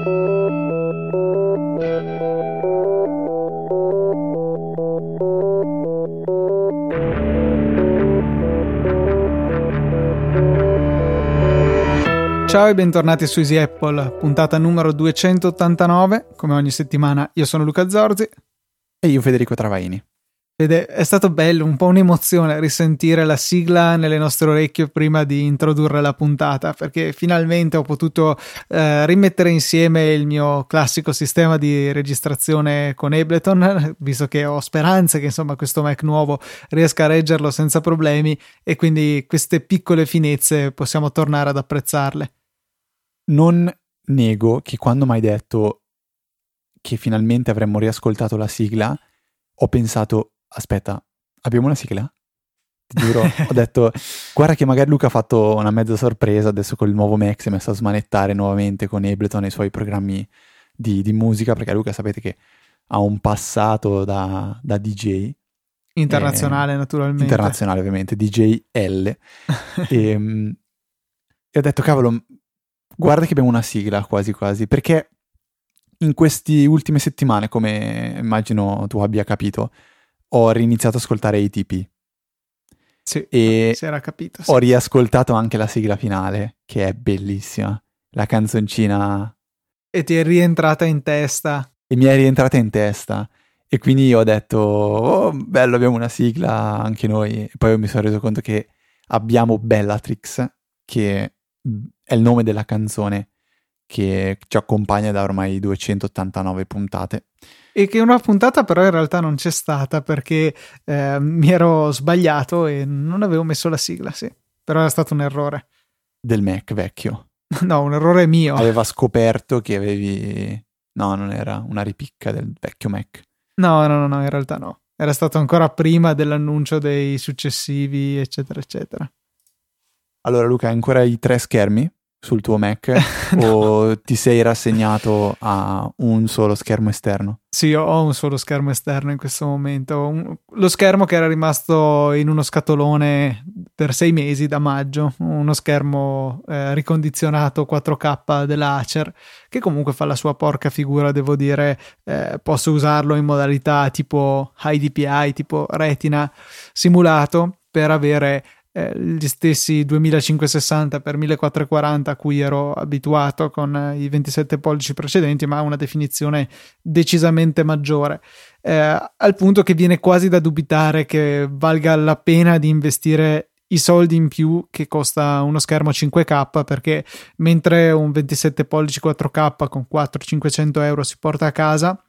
Ciao e bentornati su Easy Apple, puntata numero 289. Come ogni settimana, io sono Luca Zorzi. E io Federico Travaini. Ed è, è, stato bello, un po' un'emozione risentire la sigla nelle nostre orecchie prima di introdurre la puntata, perché finalmente ho potuto eh, rimettere insieme il mio classico sistema di registrazione con Ableton, visto che ho speranze che insomma questo Mac nuovo riesca a reggerlo senza problemi e quindi queste piccole finezze possiamo tornare ad apprezzarle. Non nego che quando mi hai detto che finalmente avremmo riascoltato la sigla, ho pensato, aspetta, abbiamo una sigla? Ti giuro, ho detto, guarda che magari Luca ha fatto una mezza sorpresa, adesso col nuovo Mac si è messo a smanettare nuovamente con Ableton e i suoi programmi di, di musica, perché Luca sapete che ha un passato da, da DJ. Internazionale, eh, naturalmente. Internazionale, ovviamente, DJ L. e, ehm, e ho detto, cavolo, Guarda che abbiamo una sigla quasi quasi, perché in queste ultime settimane, come immagino tu abbia capito, ho riniziato ad ascoltare ATP. Sì, e si era capito. Sì. Ho riascoltato anche la sigla finale, che è bellissima. La canzoncina. E ti è rientrata in testa. E mi è rientrata in testa. E quindi ho detto, oh, bello, abbiamo una sigla anche noi. E poi mi sono reso conto che abbiamo Bellatrix, che è il nome della canzone che ci accompagna da ormai 289 puntate. E che una puntata però in realtà non c'è stata perché eh, mi ero sbagliato e non avevo messo la sigla, sì. Però era stato un errore. Del Mac vecchio. No, un errore mio. Aveva scoperto che avevi... No, non era una ripicca del vecchio Mac. No, no, no, no, in realtà no. Era stato ancora prima dell'annuncio dei successivi, eccetera, eccetera. Allora Luca, hai ancora i tre schermi? Sul tuo Mac no. o ti sei rassegnato a un solo schermo esterno? Sì, ho un solo schermo esterno in questo momento. Un, lo schermo che era rimasto in uno scatolone per sei mesi da maggio, uno schermo eh, ricondizionato 4K dell'Acer, che comunque fa la sua porca figura, devo dire. Eh, posso usarlo in modalità tipo high DPI, tipo retina simulato per avere eh, gli stessi 2560 x 1440 a cui ero abituato con eh, i 27 pollici precedenti, ma una definizione decisamente maggiore, eh, al punto che viene quasi da dubitare che valga la pena di investire i soldi in più che costa uno schermo 5K perché mentre un 27 pollici 4K con 400-500 euro si porta a casa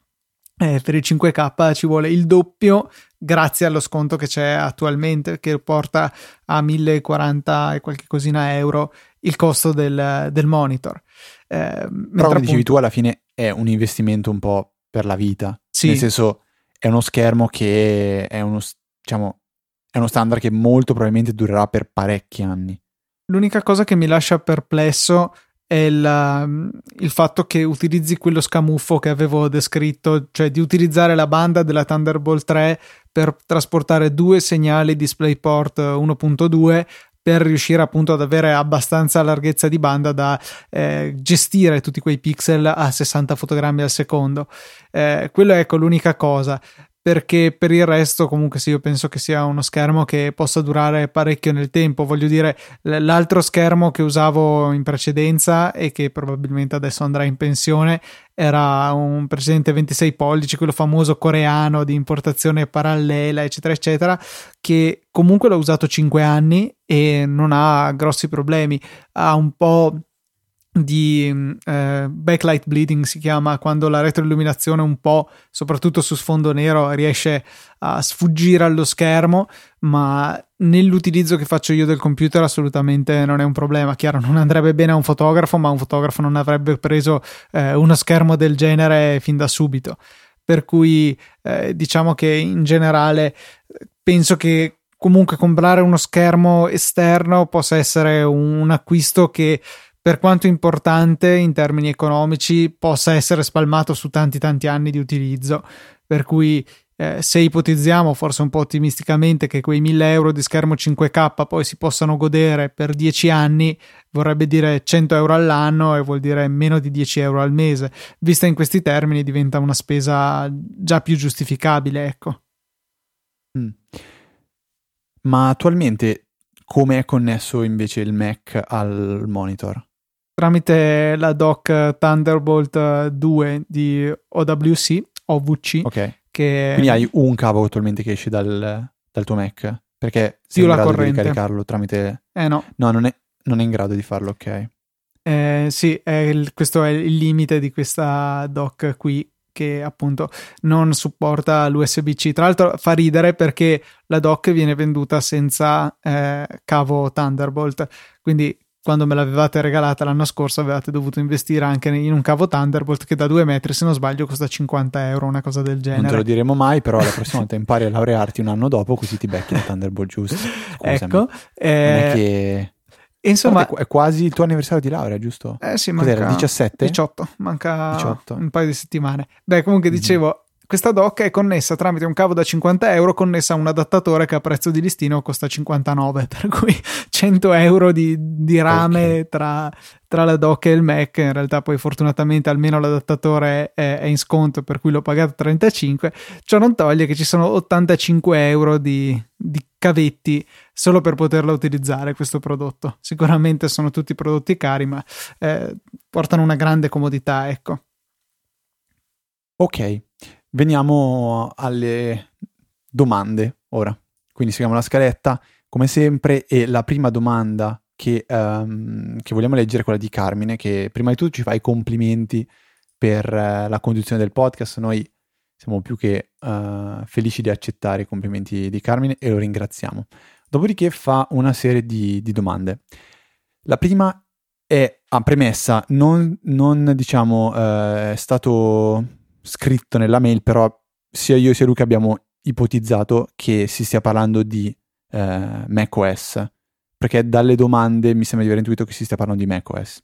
eh, per il 5K ci vuole il doppio grazie allo sconto che c'è attualmente che porta a 1040 e qualche cosina euro il costo del, del monitor. Eh, Però come dicevi tu alla fine è un investimento un po' per la vita, sì. nel senso è uno schermo che è uno, diciamo, è uno standard che molto probabilmente durerà per parecchi anni. L'unica cosa che mi lascia perplesso è il, il, fatto che utilizzi quello scamuffo che avevo descritto, cioè di utilizzare la banda della Thunderbolt 3 per trasportare due segnali DisplayPort 1.2 per riuscire appunto ad avere abbastanza larghezza di banda da eh, gestire tutti quei pixel a 60 fotogrammi al secondo. Eh, quello è ecco l'unica cosa perché per il resto comunque sì io penso che sia uno schermo che possa durare parecchio nel tempo. Voglio dire l'altro schermo che usavo in precedenza e che probabilmente adesso andrà in pensione era un precedente 26 pollici quello famoso coreano di importazione parallela eccetera eccetera che comunque l'ho usato 5 anni e non ha grossi problemi. Ha un po' di eh, backlight bleeding si chiama quando la retroilluminazione un po' soprattutto su sfondo nero riesce a sfuggire allo schermo ma nell'utilizzo che faccio io del computer assolutamente non è un problema. Chiaro non andrebbe bene a un fotografo ma un fotografo non avrebbe preso eh, uno schermo del genere fin da subito. Per cui eh, diciamo che in generale penso che comunque comprare uno schermo esterno possa essere un acquisto che per quanto importante in termini economici, possa essere spalmato su tanti tanti anni di utilizzo. Per cui eh, se ipotizziamo forse un po' ottimisticamente che quei 1000 euro di schermo 5K poi si possano godere per 10 anni, vorrebbe dire 100 euro all'anno e vuol dire meno di 10 euro al mese. Vista in questi termini diventa una spesa già più giustificabile, ecco. Mm. Ma attualmente come è connesso invece il Mac al monitor? Tramite la dock Thunderbolt 2 di OWC, OVC. Ok. Che... Quindi hai un cavo attualmente che esce dal, dal tuo Mac? Perché sei Più in grado di caricarlo tramite... Eh no, No, non è, non è in grado di farlo, ok. Eh, sì, è il- questo è il limite di questa dock qui che appunto non supporta l'USB-C. Tra l'altro fa ridere perché la dock viene venduta senza eh, cavo Thunderbolt, quindi quando me l'avevate regalata l'anno scorso avevate dovuto investire anche in un cavo Thunderbolt che da due metri, se non sbaglio, costa 50 euro, una cosa del Non te lo genere. diremo mai, però la prossima volta impari a laurearti un anno dopo, così ti becchi la Thunderbolt giusto. Scusami. Ecco, Non è eh, che... insomma, Guarda, è quasi il tuo anniversario di laurea, giusto? Eh sì, Cos'era, manca 17? 18, manca 18. un paio di settimane. Beh, comunque Mhm. dicevo, questa dock è connessa tramite un cavo da 50 euro connessa a un adattatore che a prezzo di listino costa 59, per cui 100 euro di, di rame tra, tra la dock e il Mac. In realtà poi fortunatamente almeno l'adattatore è, è in sconto, per cui l'ho pagato 35. Ciò non toglie che ci sono 85 euro di, di cavetti solo per poterla utilizzare questo prodotto. Sicuramente sono tutti prodotti cari, ma eh, portano una grande comodità, ecco. Ok, veniamo alle domande ora. Quindi seguiamo la scaletta come sempre e la prima domanda che, ehm, che vogliamo leggere è quella di Carmine che prima di tutto ci fa i complimenti per eh, la conduzione del podcast. Noi siamo più che eh, felici di accettare i complimenti di Carmine e lo ringraziamo. Dopodiché fa una serie di, di domande. La prima è a premessa, non, non, diciamo eh, è stato scritto nella mail, però sia io sia Luca abbiamo ipotizzato che si stia parlando di eh, macOS, perché dalle domande mi sembra di aver intuito che si stia parlando di macOS.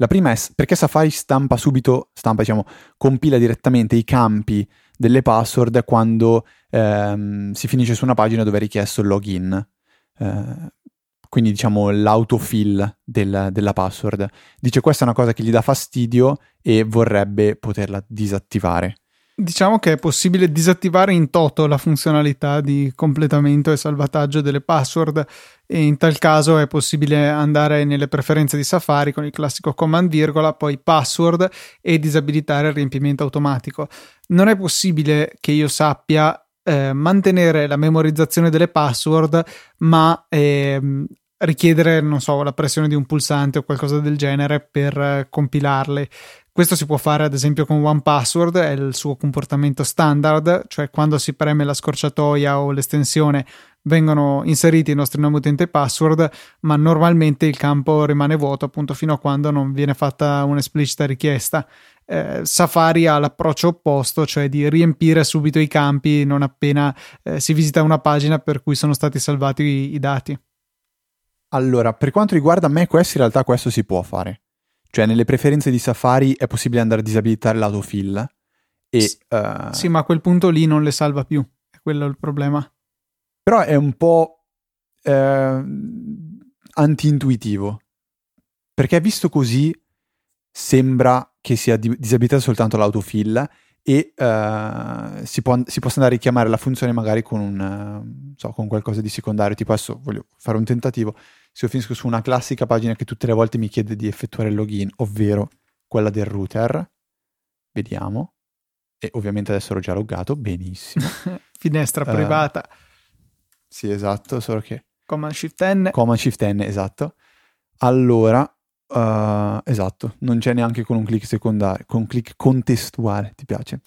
La prima è perché Safari stampa subito, stampa diciamo, compila direttamente i campi delle password quando ehm, si finisce su una pagina dove è richiesto il login. Eh, quindi diciamo l'autofill del- della password. Dice questa è una cosa che gli dà fastidio e vorrebbe poterla disattivare. Diciamo che è possibile disattivare in toto la funzionalità di completamento e salvataggio delle password e in tal caso è possibile andare nelle preferenze di Safari con il classico command virgola, poi password e disabilitare il riempimento automatico. Non è possibile che io sappia eh, mantenere la memorizzazione delle password, ma ehm, richiedere, non so, la pressione di un pulsante o qualcosa del genere per eh, compilarle. Questo si può fare ad esempio con OnePassword, è il suo comportamento standard, cioè quando si preme la scorciatoia o l'estensione vengono inseriti i nostri nomi utente e password, ma normalmente il campo rimane vuoto appunto fino a quando non viene fatta un'esplicita richiesta. Eh, Safari ha l'approccio opposto, cioè di riempire subito i campi non appena eh, si visita una pagina per cui sono stati salvati i, i dati. Allora, per quanto riguarda macOS, in realtà questo si può fare. Cioè, nelle preferenze di Safari è possibile andare a disabilitare l'autofill. E, S- eh, Sì, ma a quel punto lì non le salva più, è quello il problema. Però è un po' eh, anti-intuitivo. Perché visto così sembra che sia di- disabilitata soltanto l'autofill e eh, si, può, si possa andare a richiamare la funzione magari con, un, eh, so, con qualcosa di secondario. Tipo adesso voglio fare un tentativo. Se io finisco su una classica pagina che tutte le volte mi chiede di effettuare il login, ovvero quella del router, vediamo. E ovviamente adesso ero già loggato, benissimo. Finestra Eh. privata, Sì, esatto, solo che Command Shift N. Command Shift N, esatto. Allora, eh, esatto, non c'è neanche con un clic secondario, con un clic contestuale, ti piace?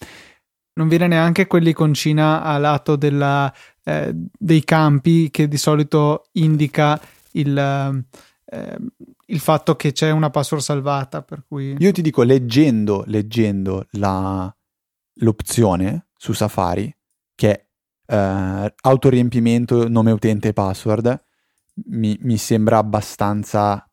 non viene neanche quell'iconcina a lato della, eh, dei campi che di solito indica il, eh, il fatto che c'è una password salvata. Per cui Io ti dico, leggendo, leggendo la- l'opzione su Safari, che è eh, autoriempimento, nome utente e password, mi, mi sembra abbastanza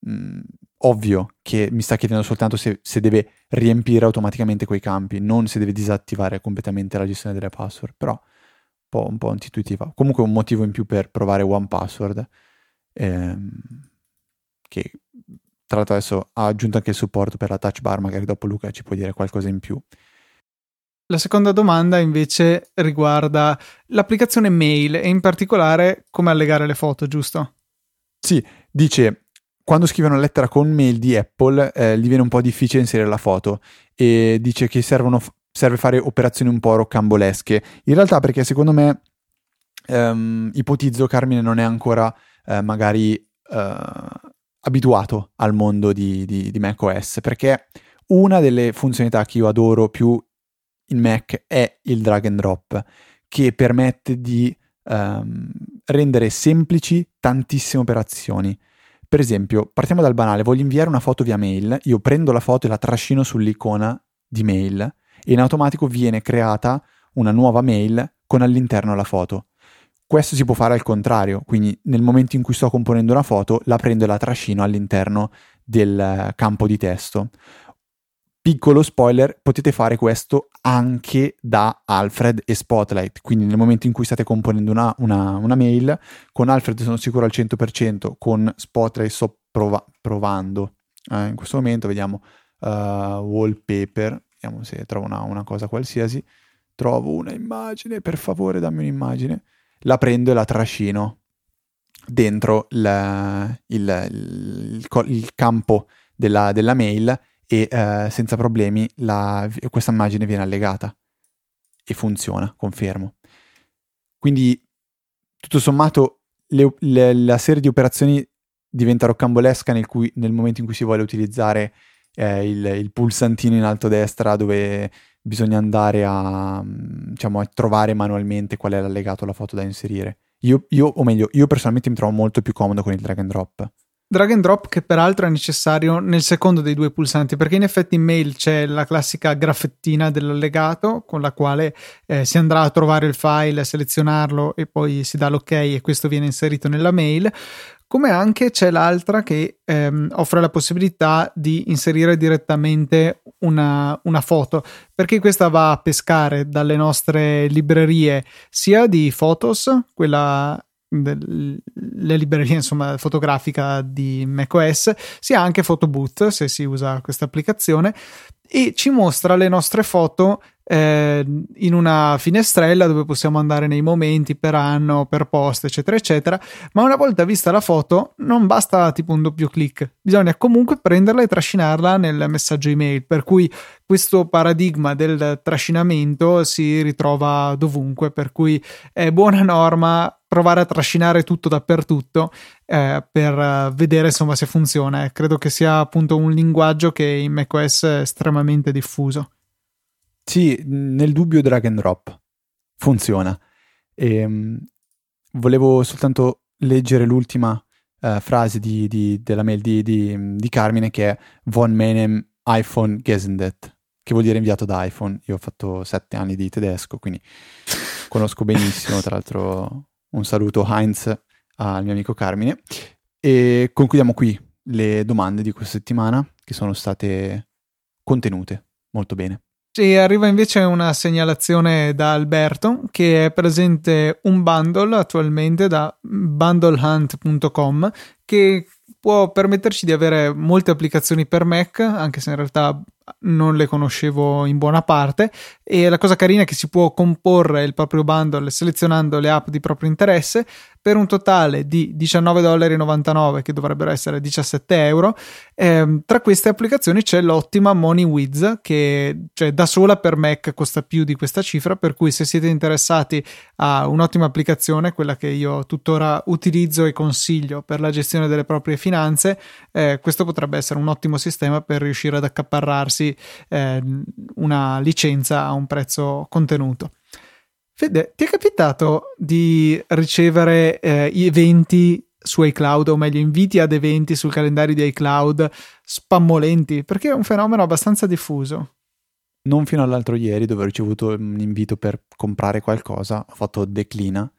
mh, ovvio che mi sta chiedendo soltanto se, se, deve riempire automaticamente quei campi, non se deve disattivare completamente la gestione delle password, però un po', un po intuitiva. Comunque un motivo in più per provare One Password, ehm, che tra l'altro adesso ha aggiunto anche il supporto per la touch bar, magari dopo Luca ci può dire qualcosa in più. La seconda domanda invece riguarda l'applicazione mail e in particolare come allegare le foto, giusto? Sì, dice quando scrive una lettera con mail di Apple eh, gli viene un po' difficile inserire la foto e dice che servono, serve fare operazioni un po' roccambolesche. In realtà perché secondo me ehm, ipotizzo Carmine non è ancora eh, magari eh, abituato al mondo di, di, di macOS perché una delle funzionalità che io adoro più in Mac è il drag and drop che permette di ehm, rendere semplici tantissime operazioni. Per esempio, partiamo dal banale, voglio inviare una foto via mail, io prendo la foto e la trascino sull'icona di mail e in automatico viene creata una nuova mail con all'interno la foto. Questo si può fare al contrario, quindi nel momento in cui sto componendo una foto la prendo e la trascino all'interno del campo di testo. Piccolo spoiler, potete fare questo anche da Alfred e Spotlight, quindi nel momento in cui state componendo una, una, una mail, con Alfred sono sicuro al 100%, con Spotlight sto prova- provando. Eh, in questo momento vediamo uh, wallpaper, vediamo se trovo una, una cosa qualsiasi, trovo una immagine, per favore dammi un'immagine, la prendo e la trascino dentro il, il, il, il campo della, della mail e eh, senza problemi la, questa immagine viene allegata e funziona, confermo. Quindi tutto sommato le, le, la serie di operazioni diventa roccambolesca nel, cui, nel momento in cui si vuole utilizzare eh, il, il, pulsantino in alto a destra dove bisogna andare a, diciamo, a trovare manualmente qual è l'allegato alla foto da inserire. Io, io, o meglio, io personalmente mi trovo molto più comodo con il drag and drop drag and drop che peraltro è necessario nel secondo dei due pulsanti perché in effetti in mail c'è la classica graffettina dell'allegato con la quale eh, si andrà a trovare il file, selezionarlo e poi si dà l'ok e questo viene inserito nella mail. Come anche c'è l'altra che ehm, offre la possibilità di inserire direttamente una, una, foto, perché questa va a pescare dalle nostre librerie sia di Photos, quella le librerie insomma fotografica di macOS sia anche Photobooth se si usa questa applicazione e ci mostra le nostre foto eh, in una finestrella dove possiamo andare nei momenti per anno, per post, eccetera, eccetera. Ma una volta vista la foto, non basta tipo un doppio clic, bisogna comunque prenderla e trascinarla nel messaggio email. Per cui questo paradigma del trascinamento si ritrova dovunque. Per cui è buona norma provare a trascinare tutto dappertutto eh, per vedere insomma se funziona. credo che sia appunto un linguaggio che in macOS è estremamente diffuso. Sì, nel dubbio drag and drop funziona. E, ehm, volevo soltanto leggere l'ultima uh, frase di, di, della mail di, di, Carmine che è von meinem iPhone gesendet, che vuol dire inviato da iPhone. Io ho fatto sette anni di tedesco, quindi conosco benissimo, tra l'altro un saluto Heinz al mio amico Carmine. E concludiamo qui le domande di questa settimana che sono state contenute molto bene. Sì, arriva invece una segnalazione da Alberto che è presente un bundle attualmente da bundlehunt.com che può permetterci di avere molte applicazioni per Mac, anche se in realtà non le conoscevo in buona parte e la cosa carina è che si può comporre il proprio bundle selezionando le app di proprio interesse per un totale di 19,99 che dovrebbero essere 17 euro. Eh, tra queste applicazioni c'è l'ottima MoneyWiz che cioè, da sola per Mac costa più di questa cifra, per cui se siete interessati a un'ottima applicazione, quella che io tuttora utilizzo e consiglio per la gestione delle proprie finanze, eh, questo potrebbe essere un ottimo sistema per riuscire ad accaparrarsi eh, una licenza a un prezzo contenuto. Fede, ti è capitato di ricevere eh, eventi su iCloud, o meglio, inviti ad eventi sul calendario di iCloud spammolenti? Perché è un fenomeno abbastanza diffuso. Non fino all'altro ieri, dove ho ricevuto un invito per comprare qualcosa, ho fatto declina.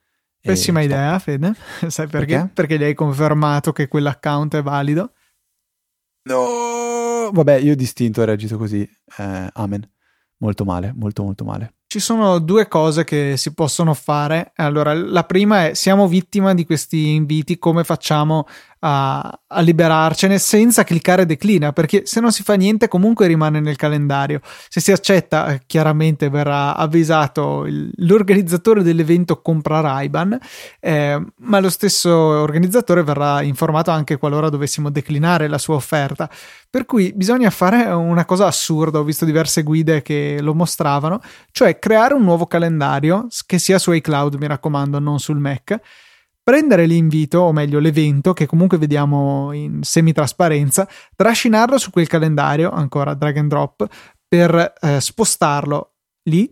Pessima idea, Fede. Sai perché? perché? Perché gli hai confermato che quell'account è valido. No! Vabbè, io distinto ho reagito così. Eh, amen. Molto male, molto molto male. Ci sono due cose che si possono fare. Allora, la prima è siamo vittima di questi inviti, come facciamo a, a, liberarcene senza cliccare declina? Perché se non si fa niente comunque rimane nel calendario. Se si accetta, eh, chiaramente verrà avvisato il, l'organizzatore dell'evento compra Raiban, eh, ma lo stesso organizzatore verrà informato anche qualora dovessimo declinare la sua offerta. Per cui bisogna fare una cosa assurda, ho visto diverse guide che lo mostravano, cioè creare un nuovo calendario che sia su iCloud, mi raccomando, non sul Mac. Prendere l'invito, o meglio l'evento, che comunque vediamo in semitrasparenza, trascinarlo su quel calendario, ancora drag and drop, per eh, spostarlo lì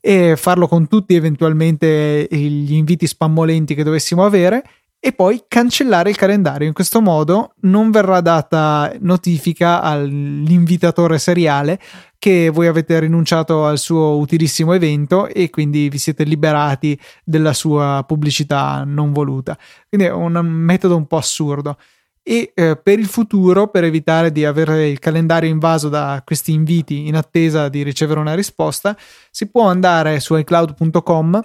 e farlo con tutti eventualmente gli inviti spammolenti che dovessimo avere e poi cancellare il calendario. In questo modo non verrà data notifica all'invitatore seriale che voi avete rinunciato al suo utilissimo evento e quindi vi siete liberati della sua pubblicità non voluta. Quindi è un metodo un po' assurdo. E eh, per il futuro, per evitare di avere il calendario invaso da questi inviti in attesa di ricevere una risposta, si può andare su iCloud.com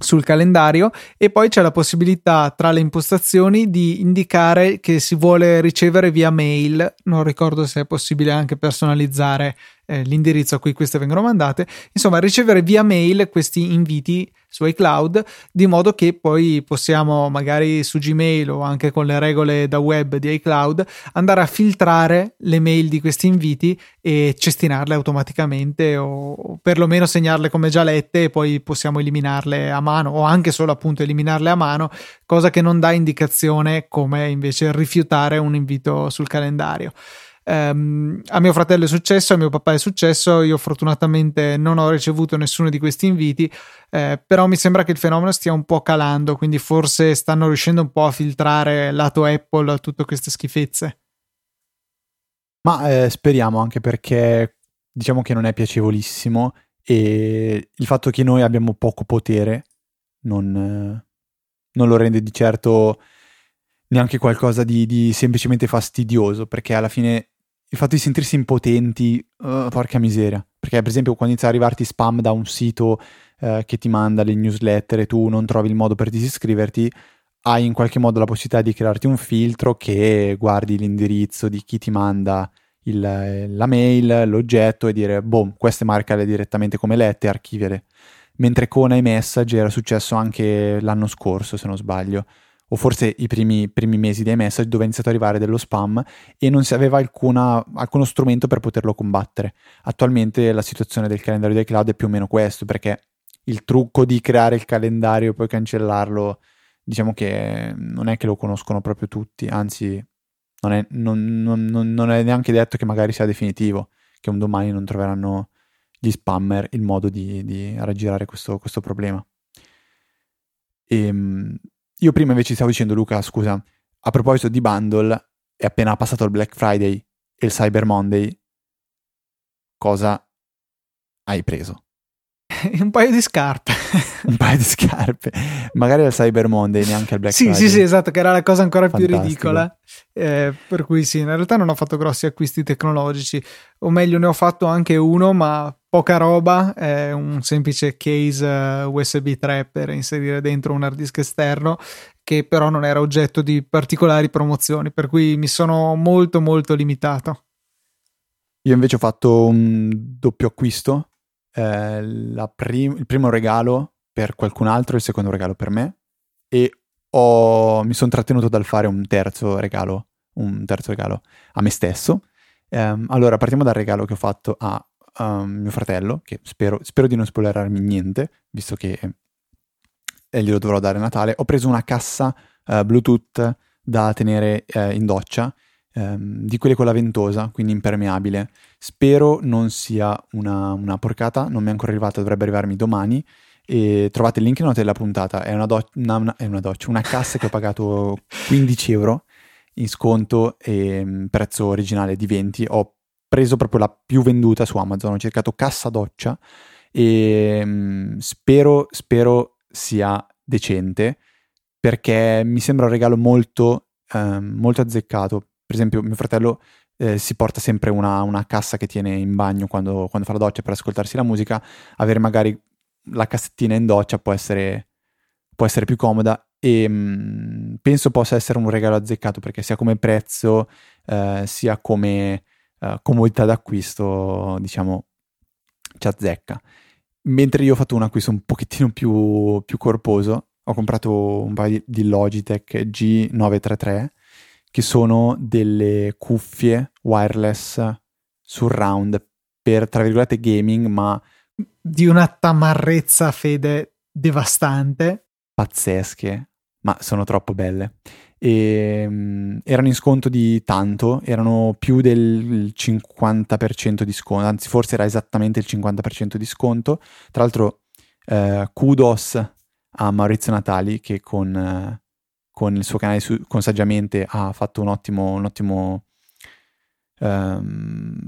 sul calendario e poi c'è la possibilità tra le impostazioni di indicare che si vuole ricevere via mail non ricordo se è possibile anche personalizzare eh, l'indirizzo a cui queste vengono mandate, insomma ricevere via mail questi inviti su iCloud di modo che poi possiamo magari su Gmail o anche con le regole da web di iCloud andare a filtrare le mail di questi inviti e cestinarle automaticamente o perlomeno segnarle come già lette e poi possiamo eliminarle a mano o anche solo appunto eliminarle a mano, cosa che non dà indicazione come invece rifiutare un invito sul calendario. Um, a mio fratello è successo, a mio papà è successo, io fortunatamente non ho ricevuto nessuno di questi inviti, eh, però mi sembra che il fenomeno stia un po' calando, quindi forse stanno riuscendo un po' a filtrare lato Apple tutte queste schifezze. Ma eh, speriamo anche perché diciamo che non è piacevolissimo e il fatto che noi abbiamo poco potere non, eh, non lo rende di certo neanche qualcosa di, di, semplicemente fastidioso, perché alla fine il fatto di sentirsi impotenti, uh, porca miseria. Perché, per esempio, quando inizia ad arrivarti spam da un sito uh, che ti manda le newsletter e tu non trovi il modo per disiscriverti, hai in qualche modo la possibilità di crearti un filtro che guardi l'indirizzo di chi ti manda il, la mail, l'oggetto e dire, boh, queste marcale direttamente come lette e archiviale. Mentre con iMessage era successo anche l'anno scorso, se non sbaglio o forse i primi, primi mesi dei message dove è iniziato ad arrivare dello spam e non si aveva alcuna, alcuno strumento per poterlo combattere. Attualmente la situazione del calendario dei cloud è più o meno questo, perché il trucco di creare il calendario e poi cancellarlo, diciamo che non è che lo conoscono proprio tutti, anzi non è, non, non, non è neanche detto che magari sia definitivo, che un domani non troveranno gli spammer il modo di, di raggirare questo, questo problema. Ehm, io prima invece stavo dicendo, Luca, scusa, a proposito di bundle, è appena passato il Black Friday e il Cyber Monday. Cosa hai preso? un paio di scarpe. un paio di scarpe. Magari al Cyber Monday, neanche al Black sì, Friday. Sì, sì, esatto, che era la cosa ancora Fantastico. più ridicola. Eh, per cui sì, in realtà non ho fatto grossi acquisti tecnologici, o meglio ne ho fatto anche uno, ma poca roba, è un semplice case eh, USB 3 per inserire dentro un hard disk esterno che però non era oggetto di particolari promozioni, per cui mi sono molto molto limitato. Io invece ho fatto un doppio acquisto, eh, prim- il primo regalo per qualcun altro, il secondo regalo per me e ho, mi sono trattenuto dal fare un terzo regalo, un terzo regalo a me stesso. Um, allora partiamo dal regalo che ho fatto a um, mio fratello, che spero, spero, di non spoilerarmi niente, visto che eh, glielo dovrò dare a Natale. Ho preso una cassa uh, Bluetooth da tenere uh, in doccia, um, di quelle con la ventosa, quindi impermeabile. Spero non sia una, una porcata, non mi è ancora arrivata, dovrebbe arrivarmi domani. E trovate il link in nota della puntata. È una, do- una, una, è una doccia, una cassa che ho pagato 15 euro in sconto e mm, prezzo originale di 20. Ho preso proprio la più venduta su Amazon, ho cercato cassa doccia e mh, mm, spero, spero sia decente perché mi sembra un regalo molto, um, molto azzeccato. Per esempio, mio fratello eh, si porta sempre una, una, cassa che tiene in bagno quando, quando, fa la doccia per ascoltarsi la musica, avere magari la cassettina in doccia può essere, può essere più comoda e mh, mm, penso possa essere un regalo azzeccato perché sia come prezzo eh, sia come eh, comodità d'acquisto diciamo ci azzecca. Mentre io ho fatto un acquisto un pochettino più, più corposo ho comprato un paio di Logitech G933 che sono delle cuffie wireless surround per tra virgolette gaming ma di una tamarrezza fede devastante pazzesche, ma sono troppo belle. E, um, erano in sconto di tanto, erano più del 50% di sconto, anzi forse era esattamente il 50% di sconto. Tra l'altro eh, kudos a Maurizio Natali che con, eh, con il suo canale su, con Saggiamente ha fatto un ottimo, un ottimo um,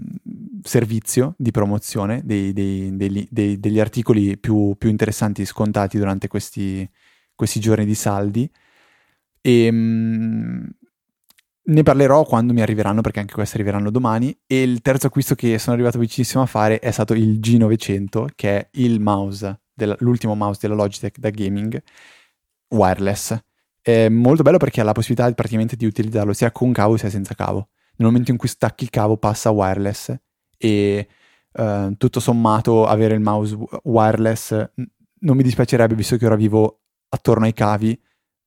servizio di promozione dei, dei, dei, degli articoli più, più interessanti scontati durante questi, questi giorni di saldi. E mh, ne parlerò quando mi arriveranno perché anche questi arriveranno domani. E il terzo acquisto che sono arrivato vicinissimo a fare è stato il G900 che è il mouse della, l'ultimo mouse della Logitech da gaming wireless è molto bello perché ha la possibilità praticamente di utilizzarlo sia con cavo sia senza cavo nel momento in cui stacchi il cavo passa wireless e uh, tutto sommato avere il mouse wireless non mi dispiacerebbe visto che ora vivo attorno ai cavi,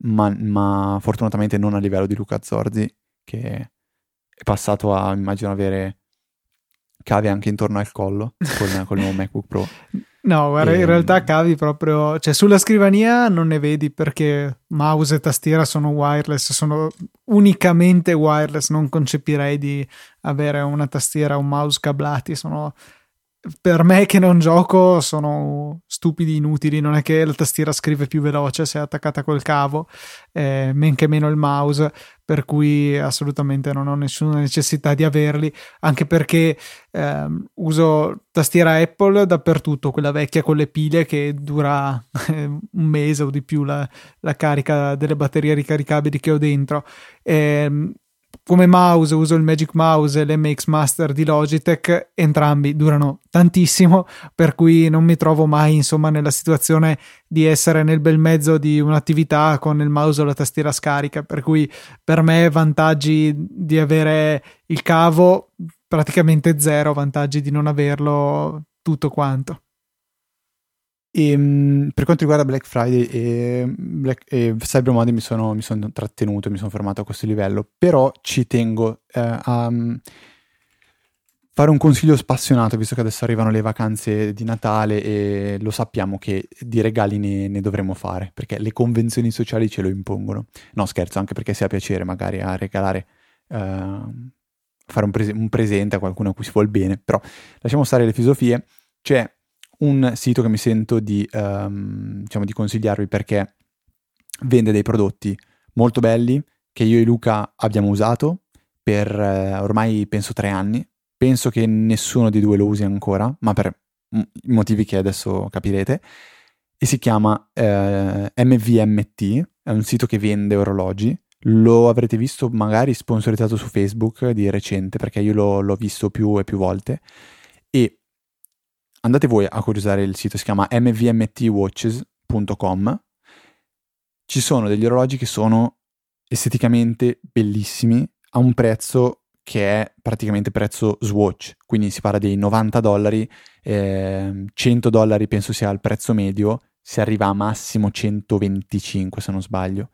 ma, ma, fortunatamente non a livello di Luca Zorzi, che è passato a, immagino, avere cavi anche intorno al collo con, con il nuovo MacBook Pro. No, guarda, e... in ehm, realtà cavi proprio, cioè sulla scrivania non ne vedi perché mouse e tastiera sono wireless, sono unicamente wireless, non concepirei di avere una tastiera o un mouse cablati, sono per me che non gioco sono stupidi, inutili, non è che la tastiera scrive più veloce se è attaccata col cavo, eh, men che meno il mouse, per cui assolutamente non ho nessuna necessità di averli, anche perché eh, uso tastiera Apple dappertutto, quella vecchia con le pile che dura eh, un mese o di più la, la, carica delle batterie ricaricabili che ho dentro. Eh, come mouse uso il Magic Mouse e l'MX Master di Logitech, entrambi durano tantissimo, per cui non mi trovo mai insomma nella situazione di essere nel bel mezzo di un'attività con il mouse o la tastiera scarica, per cui per me vantaggi di avere il cavo praticamente zero, vantaggi di non averlo tutto quanto. E, ehm, per quanto riguarda Black Friday e, Black, e Cyber Monday mi sono, mi sono, trattenuto, mi sono fermato a questo livello, però ci tengo eh, a um, fare un consiglio spassionato, visto che adesso arrivano le vacanze di Natale e lo sappiamo che di regali ne, ne dovremo fare, perché le convenzioni sociali ce lo impongono. No, scherzo, anche perché sia piacere magari a regalare... Uh, fare un, prese- un presente a qualcuno a cui si vuole bene, però lasciamo stare le filosofie. C'è un sito che mi sento di, um, diciamo, di consigliarvi perché vende dei prodotti molto belli che io e Luca abbiamo usato per eh, ormai penso tre anni. Penso che nessuno di due lo usi ancora, ma per motivi che adesso capirete. E si chiama eh, MVMT, è un sito che vende orologi. Lo avrete visto magari sponsorizzato su Facebook di recente, perché io lo, l'ho visto più e più volte. E andate voi a curiosare il sito, si chiama mvmtwatches.com. Ci sono degli orologi che sono esteticamente bellissimi a un prezzo che è praticamente prezzo Swatch, quindi si parla dei 90 dollari, eh, 100 dollari penso sia il prezzo medio, si arriva a massimo 125 se non sbaglio.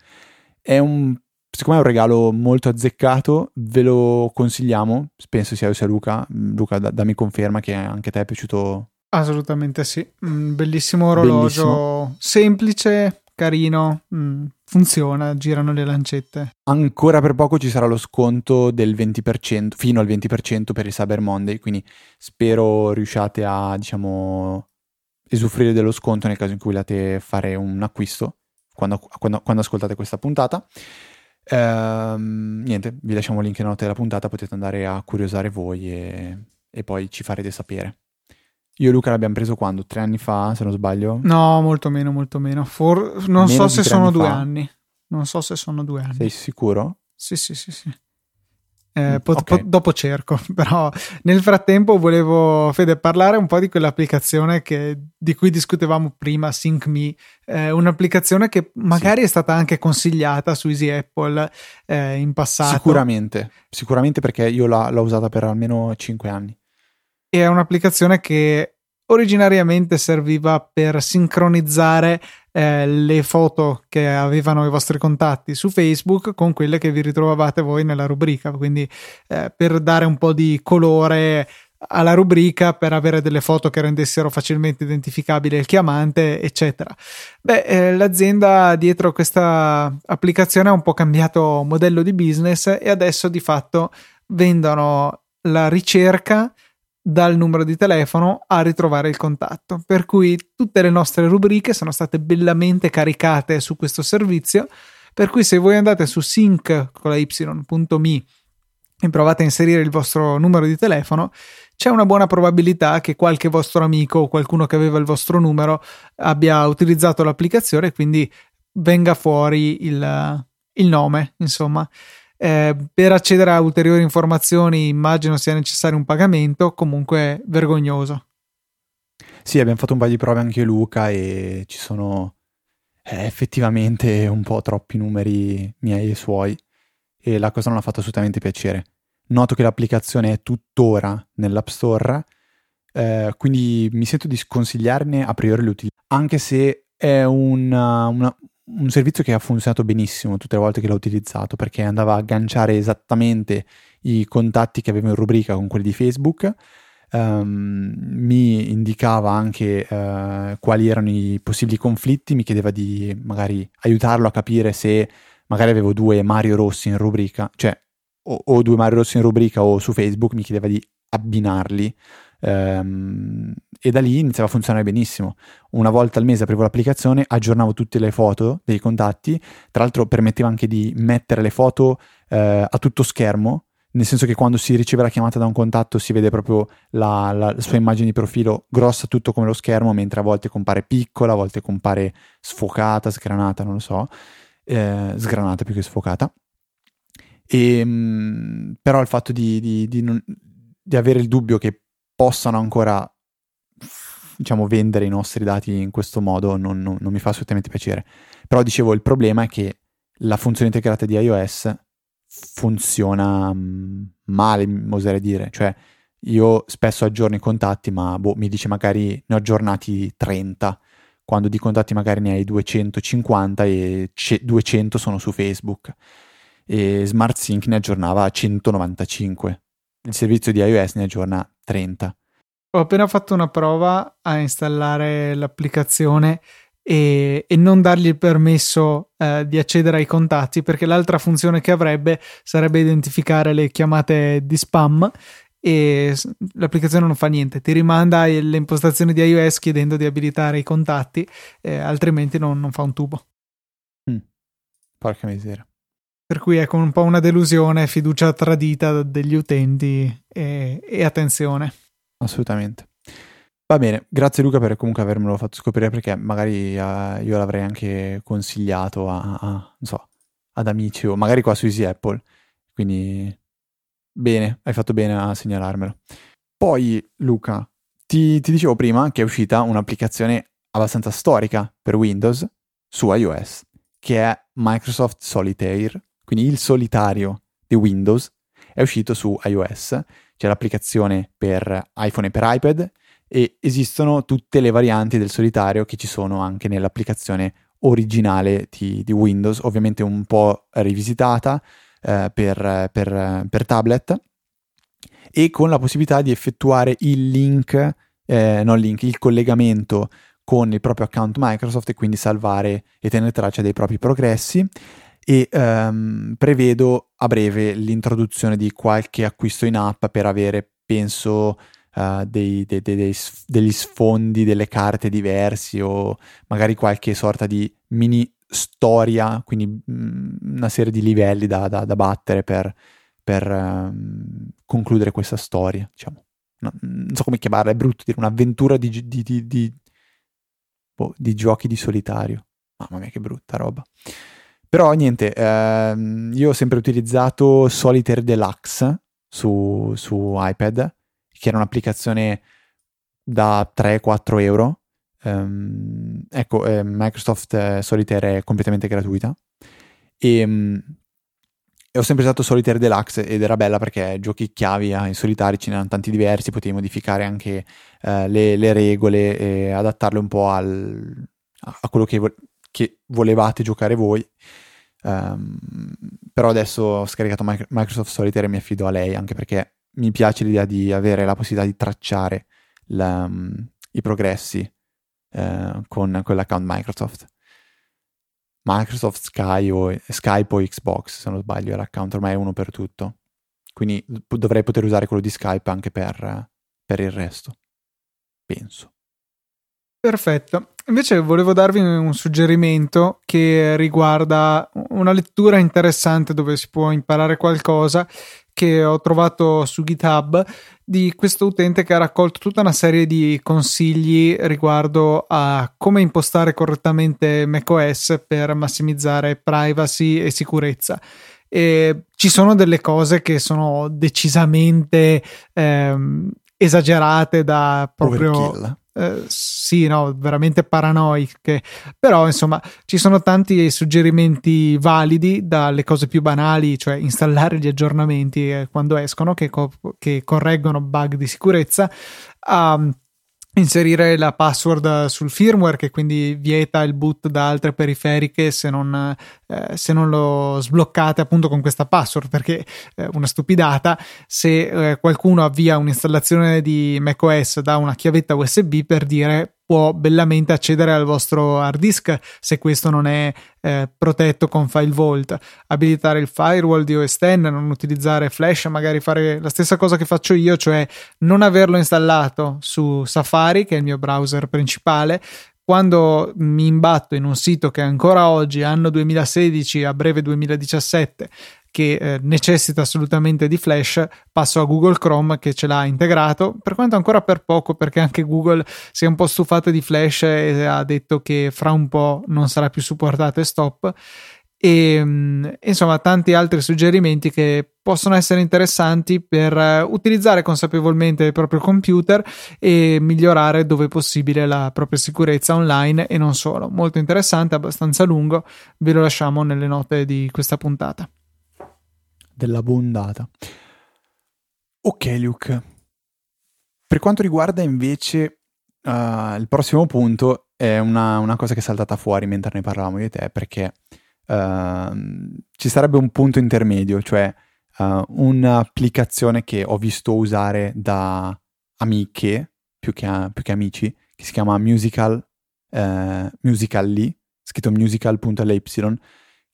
È un, secondo me è un regalo molto azzeccato, ve lo consigliamo, penso sia io sia Luca, Luca dammi conferma che anche a te è piaciuto Assolutamente sì, un bellissimo orologio, bellissimo. semplice, carino, mm, funziona, girano le lancette. Ancora per poco ci sarà lo sconto del 20%, fino al 20% per il Cyber Monday, quindi spero riusciate a, diciamo, esuffrire dello sconto nel caso in cui vogliate fare un acquisto, quando, quando, quando ascoltate questa puntata. Ehm, niente, vi lasciamo il link in note della puntata, potete andare a curiosare voi e, e poi ci farete sapere. Io e Luca l'abbiamo preso quando? Tre anni fa, se non sbaglio? No, molto meno, molto meno. For... Non meno so se sono due fa. anni. Non so se sono due anni. Sei sicuro? Sì, sì, sì, sì. Eh, mm, pot- okay. pot- dopo cerco, però nel frattempo volevo Fede parlare un po' di quell'applicazione che, di cui discutevamo prima, SyncMe, eh, un'applicazione che magari sì. è stata anche consigliata su Easy Apple eh, in passato. Sicuramente, sicuramente perché io l'ho, l'ho usata per almeno 5 anni. È un'applicazione che originariamente serviva per sincronizzare eh, le foto che avevano i vostri contatti su Facebook con quelle che vi ritrovavate voi nella rubrica, quindi eh, per dare un po' di colore alla rubrica per avere delle foto che rendessero facilmente identificabile il chiamante, eccetera. Beh, eh, l'azienda dietro questa applicazione ha un po' cambiato modello di business e adesso di fatto vendono la ricerca dal numero di telefono a ritrovare il contatto. Per cui tutte le nostre rubriche sono state bellamente caricate su questo servizio. Per cui se voi andate su sync con la y.me e provate a inserire il vostro numero di telefono, c'è una buona probabilità che qualche vostro amico o qualcuno che aveva il vostro numero abbia utilizzato l'applicazione e quindi venga fuori il, il nome, insomma. Eh, per accedere a ulteriori informazioni immagino sia necessario un pagamento, comunque vergognoso. Sì, abbiamo fatto un paio di prove anche Luca e ci sono eh, effettivamente un po' troppi numeri miei e suoi e la cosa non ha fatto assolutamente piacere. Noto che l'applicazione è tuttora nell'App Store, eh, quindi mi sento di sconsigliarne a priori l'utilizzo, anche se è una, una, un servizio che ha funzionato benissimo tutte le volte che l'ho utilizzato perché andava a agganciare esattamente i contatti che avevo in rubrica con quelli di Facebook. Um, mi indicava anche uh, quali erano i possibili conflitti, mi chiedeva di magari aiutarlo a capire se magari avevo due Mario Rossi in rubrica, cioè o, o due Mario Rossi in rubrica o su Facebook, mi chiedeva di abbinarli Um, e da lì iniziava a funzionare benissimo. Una volta al mese aprivo l'applicazione, aggiornavo tutte le foto dei contatti, tra l'altro permetteva anche di mettere le foto eh, a tutto schermo, nel senso che quando si riceve la chiamata da un contatto si vede proprio la, la, la sua immagine di profilo grossa tutto come lo schermo, mentre a volte compare piccola, a volte compare sfocata, sgranata, non lo so, eh, sgranata più che sfocata. E, ehm, però il fatto di, di, di, non, di avere il dubbio che possano ancora diciamo vendere i nostri dati in questo modo non, non, non, mi fa assolutamente piacere. Però dicevo il problema è che la funzione integrata di iOS funziona mm, male oserei dire. Cioè io spesso aggiorno i contatti ma boh, mi dice magari ne ho aggiornati 30 quando di contatti magari ne hai 250 e 200 sono su Facebook. E SmartSync ne aggiornava 195 il servizio di iOS ne aggiorna 30. Ho appena fatto una prova a installare l'applicazione e, e non dargli il permesso eh, di accedere ai contatti perché l'altra funzione che avrebbe sarebbe identificare le chiamate di spam e l'applicazione non fa niente, ti rimanda le impostazioni di iOS chiedendo di abilitare i contatti, eh, altrimenti non, non, fa un tubo. Mm. Porca miseria. Per cui ecco un po' una delusione, fiducia tradita degli utenti e, e attenzione. Assolutamente. Va bene, grazie Luca per comunque avermelo fatto scoprire perché magari uh, io l'avrei anche consigliato a, a, so, ad amici o magari qua su Easy Apple. Quindi bene, hai fatto bene a segnalarmelo. Poi Luca, ti, ti dicevo prima che è uscita un'applicazione abbastanza storica per Windows su iOS, che è Microsoft Solitaire quindi il solitario di Windows, è uscito su iOS, c'è l'applicazione per iPhone e per iPad e esistono tutte le varianti del solitario che ci sono anche nell'applicazione originale di, di Windows, ovviamente un po' rivisitata eh, per, per, per, tablet e con la possibilità di effettuare il link, eh, non link, il collegamento con il proprio account Microsoft e quindi salvare e tenere traccia dei propri progressi e um, prevedo a breve l'introduzione di qualche acquisto in app per avere, penso, uh, dei, dei, dei, degli sfondi, delle carte diversi o magari qualche sorta di mini storia, quindi mh, una serie di livelli da, da, da battere per, per um, concludere questa storia, diciamo. No, non so come chiamarla, è brutto dire un'avventura di, di, di, di, boh, di giochi di solitario. Mamma mia che brutta roba. Però niente, ehm, io ho sempre utilizzato Solitaire Deluxe su, su iPad, che era un'applicazione da 3-4 euro. Um, ecco, eh, Microsoft eh, Solitaire è completamente gratuita. E, um, e, ho sempre usato Solitaire Deluxe ed era bella perché giochi chiavi in solitari ce n'erano tanti diversi, potevi modificare anche uh, le, le, regole e adattarle un po' al, a quello che, vo- che volevate giocare voi. Um, però adesso ho scaricato Microsoft Solitaire e mi affido a lei anche perché mi piace l'idea di avere la possibilità di tracciare la, um, i progressi uh, con, con l'account Microsoft. Microsoft Sky o Skype o Xbox, se non sbaglio, l'account ormai è uno per tutto. Quindi dovrei poter usare quello di Skype anche per, per il resto. Penso. Perfetto. Invece volevo darvi un suggerimento che riguarda una lettura interessante dove si può imparare qualcosa che ho trovato su GitHub di questo utente che ha raccolto tutta una serie di consigli riguardo a come impostare correttamente macOS per massimizzare privacy e sicurezza. E ci sono delle cose che sono decisamente ehm, esagerate da proprio Overkill. Eh, sì, no, veramente paranoiche. Però, insomma, ci sono tanti suggerimenti validi, dalle cose più banali, cioè installare gli aggiornamenti eh, quando escono, che, co- che, correggono bug di sicurezza, a inserire la password sul firmware che quindi vieta il boot da altre periferiche se non, eh, se non lo sbloccate appunto con questa password perché eh, una stupidata se eh, qualcuno avvia un'installazione di macOS da una chiavetta USB per dire può bellamente accedere al vostro hard disk se questo non è eh, protetto con file vault. Abilitare il firewall di OS X non utilizzare flash magari fare la stessa cosa che faccio io cioè non averlo installato su Safari che è il mio browser principale quando mi imbatto in un sito che ancora oggi, anno 2016, a breve 2017, che eh, necessita assolutamente di Flash, passo a Google Chrome che ce l'ha integrato, per quanto ancora per poco, perché anche Google si è un po' stufato di Flash e ha detto che fra un po' non sarà più supportato e stop. E mm, insomma, tanti altri suggerimenti che possono essere interessanti per eh, utilizzare consapevolmente il proprio computer e migliorare dove possibile la propria sicurezza online e non solo. Molto interessante, abbastanza lungo, ve lo lasciamo nelle note di questa puntata della bondata. Ok, Luke. Per quanto riguarda invece uh, il prossimo punto, è una, una, cosa che è saltata fuori mentre ne parlavamo di te, perché uh, ci sarebbe un punto intermedio, cioè uh, un'applicazione che ho visto usare da amiche, più che, più che amici, che si chiama Musical, uh, Musical.ly, scritto musical.ly,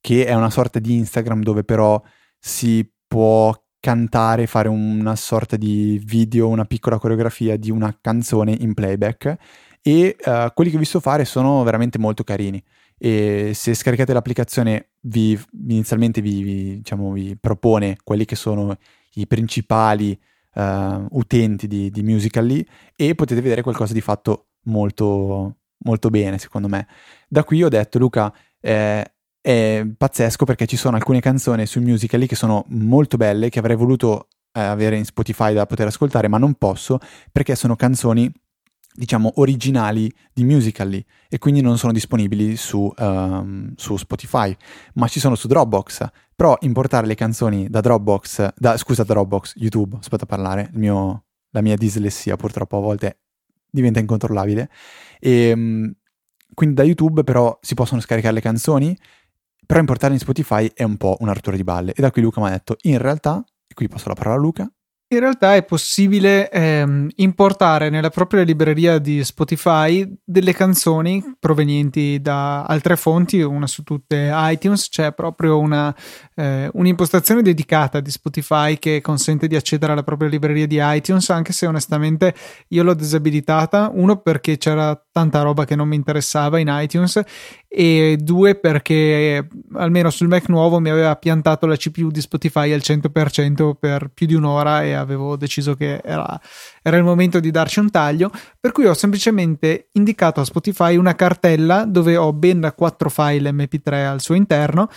che è una sorta di Instagram dove però si può cantare, fare una sorta di video, una piccola coreografia di una canzone in playback e uh, quelli che ho visto fare sono veramente molto carini e se scaricate l'applicazione vi, inizialmente vi, vi, diciamo, vi propone quelli che sono i principali uh, utenti di, di Musical.ly e potete vedere qualcosa di fatto molto, molto bene secondo me. Da qui ho detto Luca eh, è pazzesco perché ci sono alcune canzoni su Musical.ly che sono molto belle, che avrei voluto eh, avere in Spotify da poter ascoltare, ma non posso perché sono canzoni diciamo originali di Musical.ly e quindi non sono disponibili su, um, su, Spotify, ma ci sono su Dropbox. Però importare le canzoni da Dropbox, da, scusa Dropbox, YouTube, aspetta a parlare, mio, la mia dislessia purtroppo a volte diventa incontrollabile. E, um, quindi da YouTube però si possono scaricare le canzoni però importarli in Spotify è un po' una rottura di balle. E da qui Luca mi ha detto, in realtà, e qui passo la parola a Luca, in realtà è possibile ehm, importare nella propria libreria di Spotify delle canzoni provenienti da altre fonti, una su tutte iTunes, c'è proprio una, eh, un'impostazione dedicata di Spotify che consente di accedere alla propria libreria di iTunes, anche se onestamente io l'ho disabilitata, uno perché c'era tanta roba che non mi interessava in iTunes e due perché almeno sul Mac nuovo mi aveva piantato la CPU di Spotify al 100% per più di un'ora e avevo deciso che era, era il momento di darci un taglio per cui ho semplicemente indicato a Spotify una cartella dove ho ben quattro file mp3 al suo interno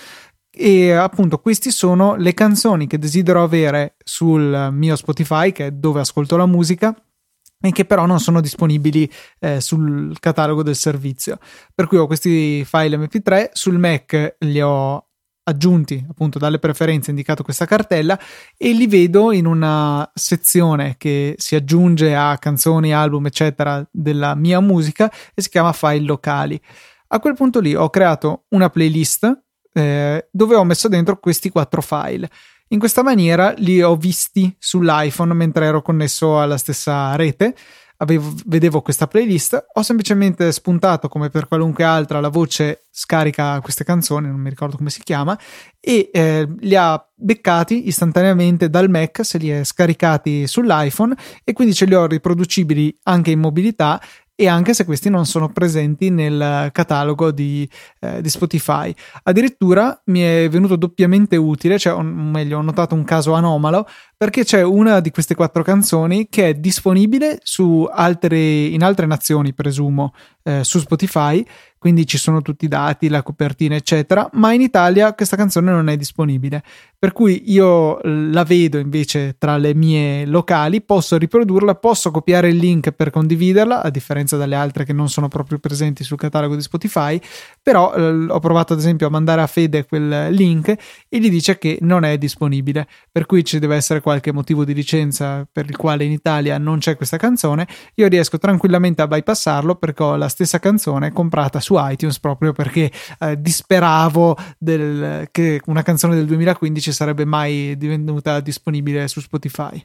e appunto queste sono le canzoni che desidero avere sul mio Spotify che è dove ascolto la musica e che però non sono disponibili eh, sul catalogo del servizio. Per cui ho questi file MP3, sul Mac li ho aggiunti appunto dalle preferenze indicato questa cartella e li vedo in una sezione che si aggiunge a canzoni, album eccetera della mia musica e si chiama file locali. A quel punto lì ho creato una playlist eh, dove ho messo dentro questi quattro file in questa maniera li ho visti sull'iPhone mentre ero connesso alla stessa rete. Avevo, vedevo questa playlist, ho semplicemente spuntato come per qualunque altra la voce scarica queste canzoni, non mi ricordo come si chiama, e eh, li ha beccati istantaneamente dal Mac, se li è scaricati sull'iPhone e quindi ce li ho riproducibili anche in mobilità e anche se questi non sono presenti nel catalogo di, eh, di Spotify. Addirittura mi è venuto doppiamente utile, cioè, o meglio, ho notato un caso anomalo perché c'è una di queste quattro canzoni che è disponibile altre, in altre nazioni, presumo, eh, su Spotify, quindi ci sono tutti i dati, la copertina, eccetera, ma in Italia questa canzone non è disponibile. Per cui io la vedo invece tra le mie locali, posso riprodurla, posso copiare il link per condividerla, a differenza dalle altre che non sono proprio presenti sul catalogo di Spotify, però eh, ho provato ad esempio a mandare a Fede quel link e gli dice che non è disponibile, per cui ci deve essere qualche motivo di licenza per il quale in Italia non c'è questa canzone, io riesco tranquillamente a bypassarlo perché ho la stessa canzone comprata su iTunes proprio perché eh, disperavo del, che una canzone del 2015 sarebbe mai divenuta disponibile su Spotify.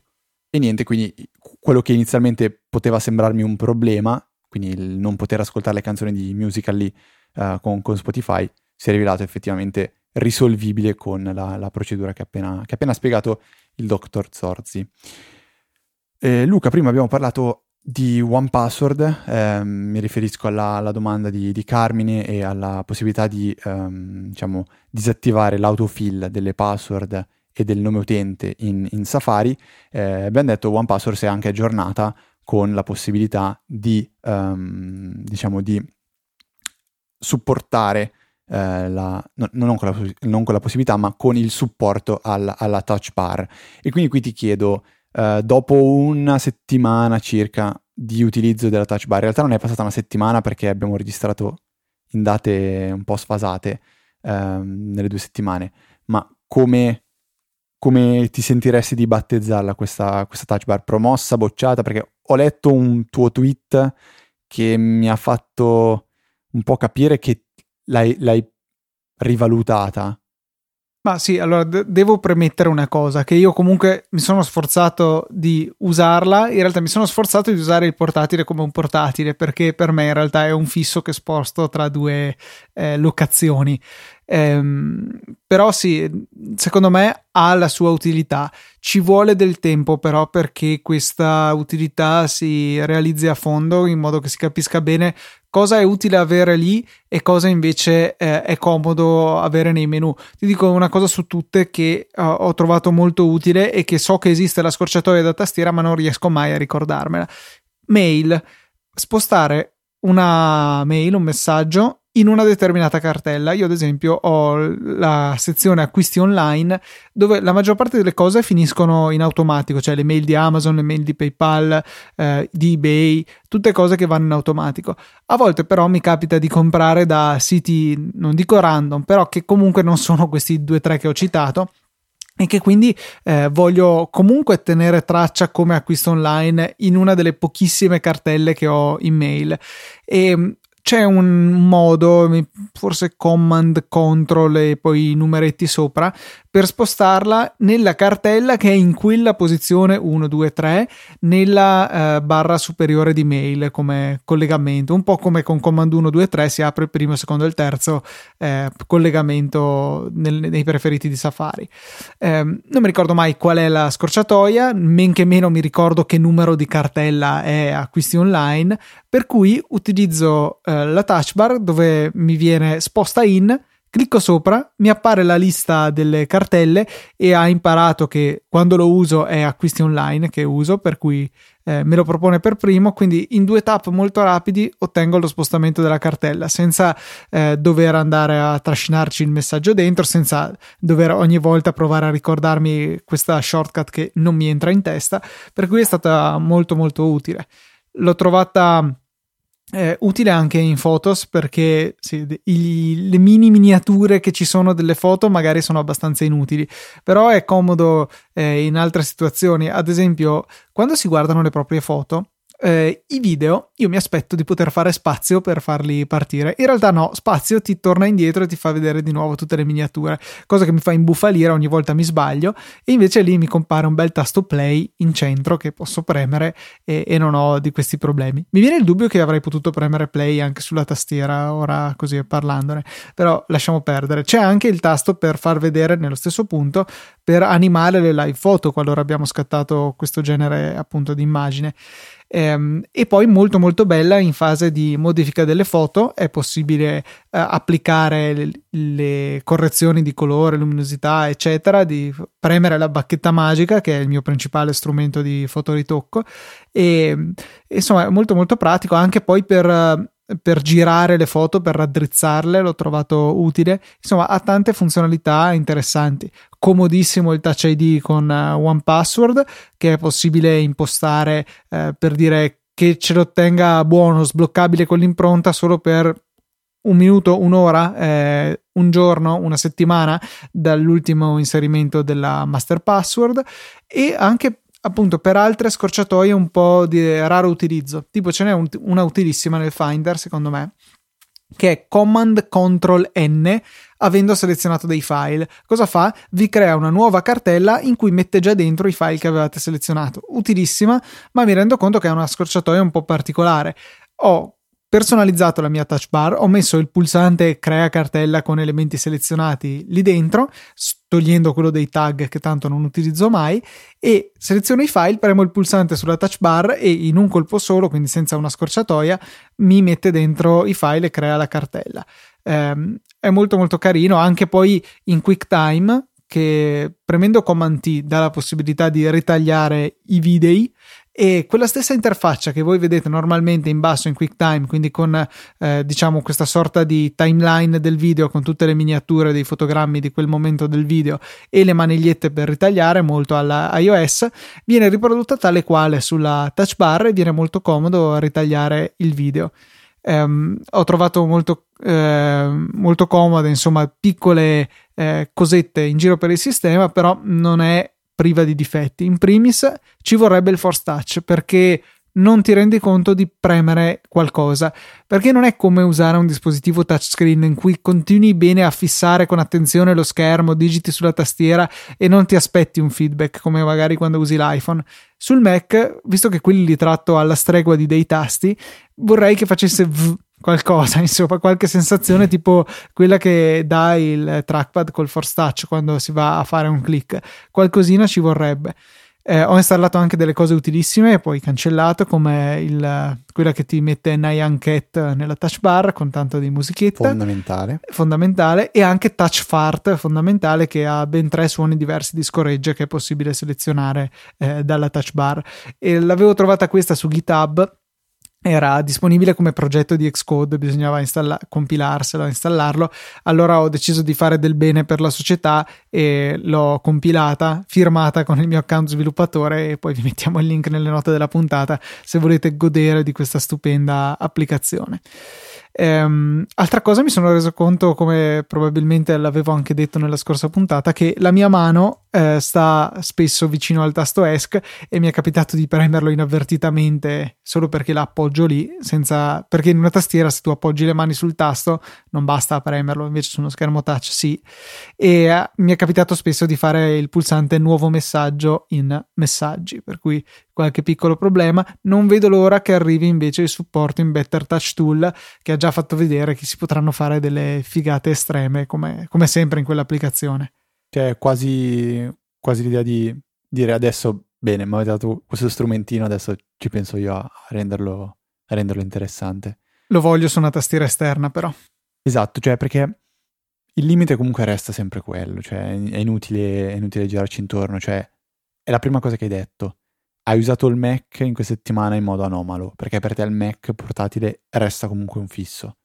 E niente, quindi quello che inizialmente poteva sembrarmi un problema, quindi il non poter ascoltare le canzoni di Musical.ly uh, con, con Spotify, si è rivelato effettivamente risolvibile con la, la procedura che ha appena, appena, spiegato il dottor Zorzi. Eh, Luca, prima abbiamo parlato di One Password, ehm, mi riferisco alla, alla domanda di, di, Carmine e alla possibilità di ehm, diciamo, disattivare l'autofill delle password e del nome utente in, in Safari. Eh, abbiamo detto One Password si è anche aggiornata con la possibilità di, ehm, diciamo, di supportare eh, la, no, non, con la, non, con la, possibilità, ma con il supporto al, alla touch bar. E quindi qui ti chiedo, eh, dopo una settimana circa di utilizzo della touch bar, in realtà non è passata una settimana perché abbiamo registrato in date un po' sfasate ehm, nelle due settimane, ma come, come ti sentiresti di battezzarla questa, questa touch bar? Promossa, bocciata? Perché ho letto un tuo tweet che mi ha fatto un po' capire che l'hai, l'hai rivalutata. Ma sì, allora de- devo premettere una cosa, che io comunque mi sono sforzato di usarla, in realtà mi sono sforzato di usare il portatile come un portatile, perché per me in realtà è un fisso che sposto tra due eh, locazioni. Ehm, però sì, secondo me ha la sua utilità. Ci vuole del tempo però perché questa utilità si realizzi a fondo in modo che si capisca bene cosa è utile avere lì e cosa invece eh, è comodo avere nei menu. Ti dico una cosa su tutte che uh, ho trovato molto utile e che so che esiste la scorciatoia da tastiera ma non riesco mai a ricordarmela. Mail. Spostare una mail, un messaggio in una determinata cartella. Io, ad esempio, ho la sezione acquisti online dove la maggior parte delle cose finiscono in automatico, cioè le mail di Amazon, le mail di PayPal, eh, di eBay, tutte cose che vanno in automatico. A volte, però, mi capita di comprare da siti, non dico random, però che comunque non sono questi due o tre che ho citato e che quindi eh, voglio comunque tenere traccia come acquisto online in una delle pochissime cartelle che ho in mail e c'è un modo, forse command, control e poi i numeretti sopra, per spostarla nella cartella che è in quella posizione 1, 2, 3 nella eh, barra superiore di mail come collegamento, un po' come con command 1, 2, 3 si apre il primo, il secondo e il terzo eh, collegamento nel, nei preferiti di Safari. Eh, non mi ricordo mai qual è la scorciatoia, men che meno mi ricordo che numero di cartella è acquisti online, per cui utilizzo eh, la touch bar dove mi viene sposta in Clicco sopra, mi appare la lista delle cartelle e ha imparato che quando lo uso è acquisti online che uso, per cui eh, me lo propone per primo, quindi in due tap molto rapidi ottengo lo spostamento della cartella senza eh, dover andare a trascinarci il messaggio dentro, senza dover ogni volta provare a ricordarmi questa shortcut che non mi entra in testa, per cui è stata molto molto utile. L'ho trovata eh, utile anche in Photos perché sì, i, le mini miniature che ci sono delle foto magari sono abbastanza inutili, però è comodo eh, in altre situazioni. Ad esempio, quando si guardano le proprie foto, eh, i video io mi aspetto di poter fare spazio per farli partire. In realtà no, spazio ti torna indietro e ti fa vedere di nuovo tutte le miniature, cosa che mi fa imbufalire ogni volta mi sbaglio e invece lì mi compare un bel tasto play in centro che posso premere e, e non ho di questi problemi. Mi viene il dubbio che avrei potuto premere play anche sulla tastiera ora così parlandone, però lasciamo perdere. C'è anche il tasto per far vedere nello stesso punto per animare le live foto qualora abbiamo scattato questo genere appunto di immagine. Ehm, e poi molto molto bella in fase di modifica delle foto è possibile eh, applicare le, le, correzioni di colore, luminosità eccetera, di premere la bacchetta magica che è il mio principale strumento di fotoritocco e insomma è molto molto pratico anche poi per per girare le foto, per raddrizzarle, l'ho trovato utile. Insomma, ha tante funzionalità interessanti. Comodissimo il Touch ID con uh, One Password, che è possibile impostare uh, per dire che ce lo tenga buono, sbloccabile con l'impronta solo per un minuto, un'ora, eh, un giorno, una settimana dall'ultimo inserimento della master password e anche appunto per altre scorciatoie un po' di raro utilizzo. Tipo ce n'è un, una utilissima nel Finder, secondo me, che è Command Control N avendo selezionato dei file. Cosa fa? Vi crea una nuova cartella in cui mette già dentro i file che avevate selezionato. Utilissima, ma mi rendo conto che è una scorciatoia un po' particolare. Ho personalizzato la mia touch bar, ho messo il pulsante crea cartella con elementi selezionati lì dentro, togliendo quello dei tag che tanto non utilizzo mai e seleziono i file, premo il pulsante sulla touch bar e in un colpo solo, quindi senza una scorciatoia, mi mette dentro i file e crea la cartella. Eh, è molto molto carino, anche poi in QuickTime che premendo Command T dà la possibilità di ritagliare i video e quella stessa interfaccia che voi vedete normalmente in basso in QuickTime, quindi con eh, diciamo questa sorta di timeline del video con tutte le miniature dei fotogrammi di quel momento del video e le manigliette per ritagliare molto alla iOS, viene riprodotta tale quale sulla touch bar e viene molto comodo ritagliare il video. Um, ho trovato molto, eh, molto comode, insomma, piccole eh, cosette in giro per il sistema, però non è priva di difetti. In primis ci vorrebbe il force touch perché non ti rendi conto di premere qualcosa perché non è come usare un dispositivo touchscreen in cui continui bene a fissare con attenzione lo schermo, digiti sulla tastiera e non ti aspetti un feedback come magari quando usi l'iPhone. Sul Mac, visto che quelli li tratto alla stregua di dei tasti, vorrei che facesse v qualcosa, insomma, qualche sensazione tipo quella che dà il trackpad col force touch quando si va a fare un click. Qualcosina ci vorrebbe. Eh, ho installato anche delle cose utilissime e poi cancellato come il, quella che ti mette Nyan Cat nella touch bar con tanto di musichetta. Fondamentale. Fondamentale e anche touch fart fondamentale che ha ben tre suoni diversi di scoreggia che è possibile selezionare eh, dalla touch bar. E l'avevo trovata questa su GitHub era disponibile come progetto di Xcode, bisognava installa- compilarselo, installarlo. Allora ho deciso di fare del bene per la società e l'ho compilata, firmata con il mio account sviluppatore e poi vi mettiamo il link nelle note della puntata se volete godere di questa stupenda applicazione. Ehm, altra cosa mi sono reso conto, come probabilmente l'avevo anche detto nella scorsa puntata, che la mia mano eh, sta spesso vicino al tasto ESC e mi è capitato di premerlo inavvertitamente solo perché l'appoggio lì, senza, perché in una tastiera se tu appoggi le mani sul tasto non basta premerlo, invece su uno schermo touch sì. E eh, mi è capitato spesso di fare il pulsante nuovo messaggio in messaggi, per cui qualche piccolo problema. Non vedo l'ora che arrivi invece il supporto in Better Touch Tool che ha già fatto vedere che si potranno fare delle figate estreme come, come sempre in quell'applicazione. Cioè, quasi, quasi l'idea di dire adesso, bene, mi avete dato questo strumentino, adesso ci penso io a renderlo, a renderlo interessante. Lo voglio su una tastiera esterna, però. Esatto, cioè perché il limite comunque resta sempre quello, cioè è inutile, è inutile girarci intorno, cioè è la prima cosa che hai detto. Hai usato il Mac in questa settimana in modo anomalo, perché per te il Mac portatile resta comunque un fisso.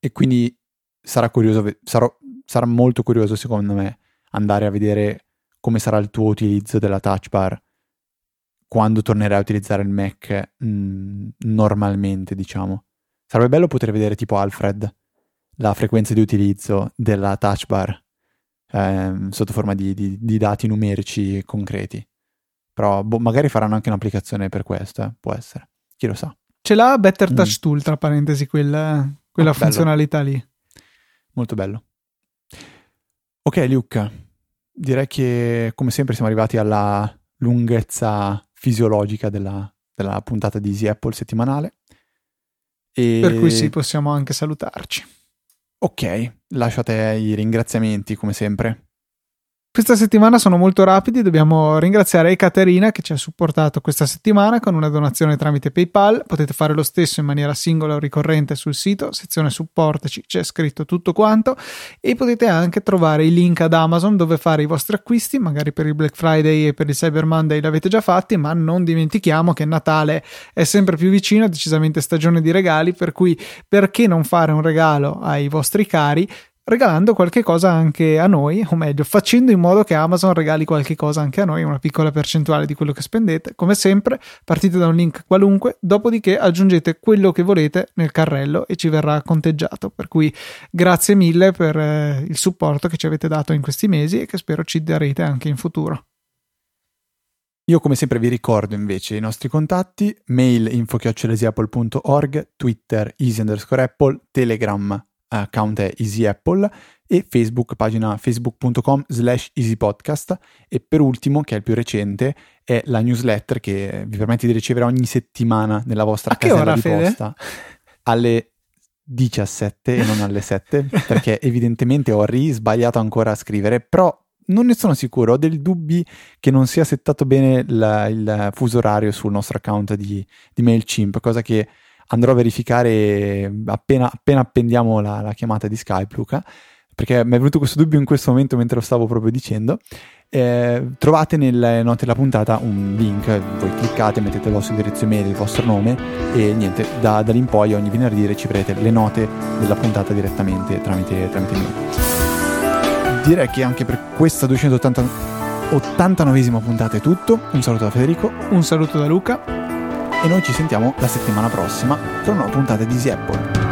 E quindi sarà curioso, sarò, sarà molto curioso secondo me andare a vedere come sarà il tuo utilizzo della touch bar quando tornerai a utilizzare il Mac mh, mm, normalmente, diciamo. Sarebbe bello poter vedere tipo Alfred la frequenza di utilizzo della touch bar eh, sotto forma di, di, di, dati numerici concreti. Però boh, magari faranno anche un'applicazione per questo, eh? può essere. Chi lo sa. Ce l'ha Better Touch mm. Tool, tra parentesi, quella, quella oh, funzionalità lì. Molto bello. Ok, Luca, direi che come sempre siamo arrivati alla lunghezza fisiologica della, della puntata di Easy Apple settimanale. E... Per cui sì, possiamo anche salutarci. Ok, lasciate i ringraziamenti come sempre. Questa settimana sono molto rapidi, dobbiamo ringraziare Ekaterina che ci ha supportato questa settimana con una donazione tramite PayPal, potete fare lo stesso in maniera singola o ricorrente sul sito, sezione supportaci, c'è scritto tutto quanto e potete anche trovare i link ad Amazon dove fare i vostri acquisti, magari per il Black Friday e per il Cyber Monday l'avete già fatti, ma non dimentichiamo che Natale è sempre più vicino, decisamente stagione di regali, per cui perché non fare un regalo ai vostri cari? Regalando qualche cosa anche a noi, o meglio, facendo in modo che Amazon regali qualche cosa anche a noi, una piccola percentuale di quello che spendete. Come sempre, partite da un link qualunque, dopodiché aggiungete quello che volete nel carrello e ci verrà conteggiato. Per cui grazie mille per eh, il supporto che ci avete dato in questi mesi e che spero ci darete anche in futuro. Io come sempre vi ricordo invece i nostri contatti, mail info-apple.org, twitter easy underscore apple, telegram account è Easy Apple e Facebook, pagina facebook.com slash easypodcast e per ultimo, che è il più recente, è la newsletter che vi permette di ricevere ogni settimana nella vostra A casella di Fede? posta alle 17 e non alle 7 perché evidentemente ho risbagliato ancora a scrivere però non ne sono sicuro, ho dei dubbi che non sia settato bene la, il fuso orario sul nostro account di, di MailChimp, cosa che andrò a verificare appena, appena appendiamo la, la, chiamata di Skype, Luca, perché mi è venuto questo dubbio in questo momento mentre lo stavo proprio dicendo. Eh, trovate nelle note della puntata un link, voi cliccate, mettete il vostro indirizzo email, il vostro nome e niente, da, da lì in poi ogni venerdì riceverete le note della puntata direttamente tramite, tramite mail. Direi che anche per questa 289esima puntata è tutto. Un saluto da Federico. Un saluto da Luca e noi ci sentiamo la settimana prossima con una puntata di Easy Apple.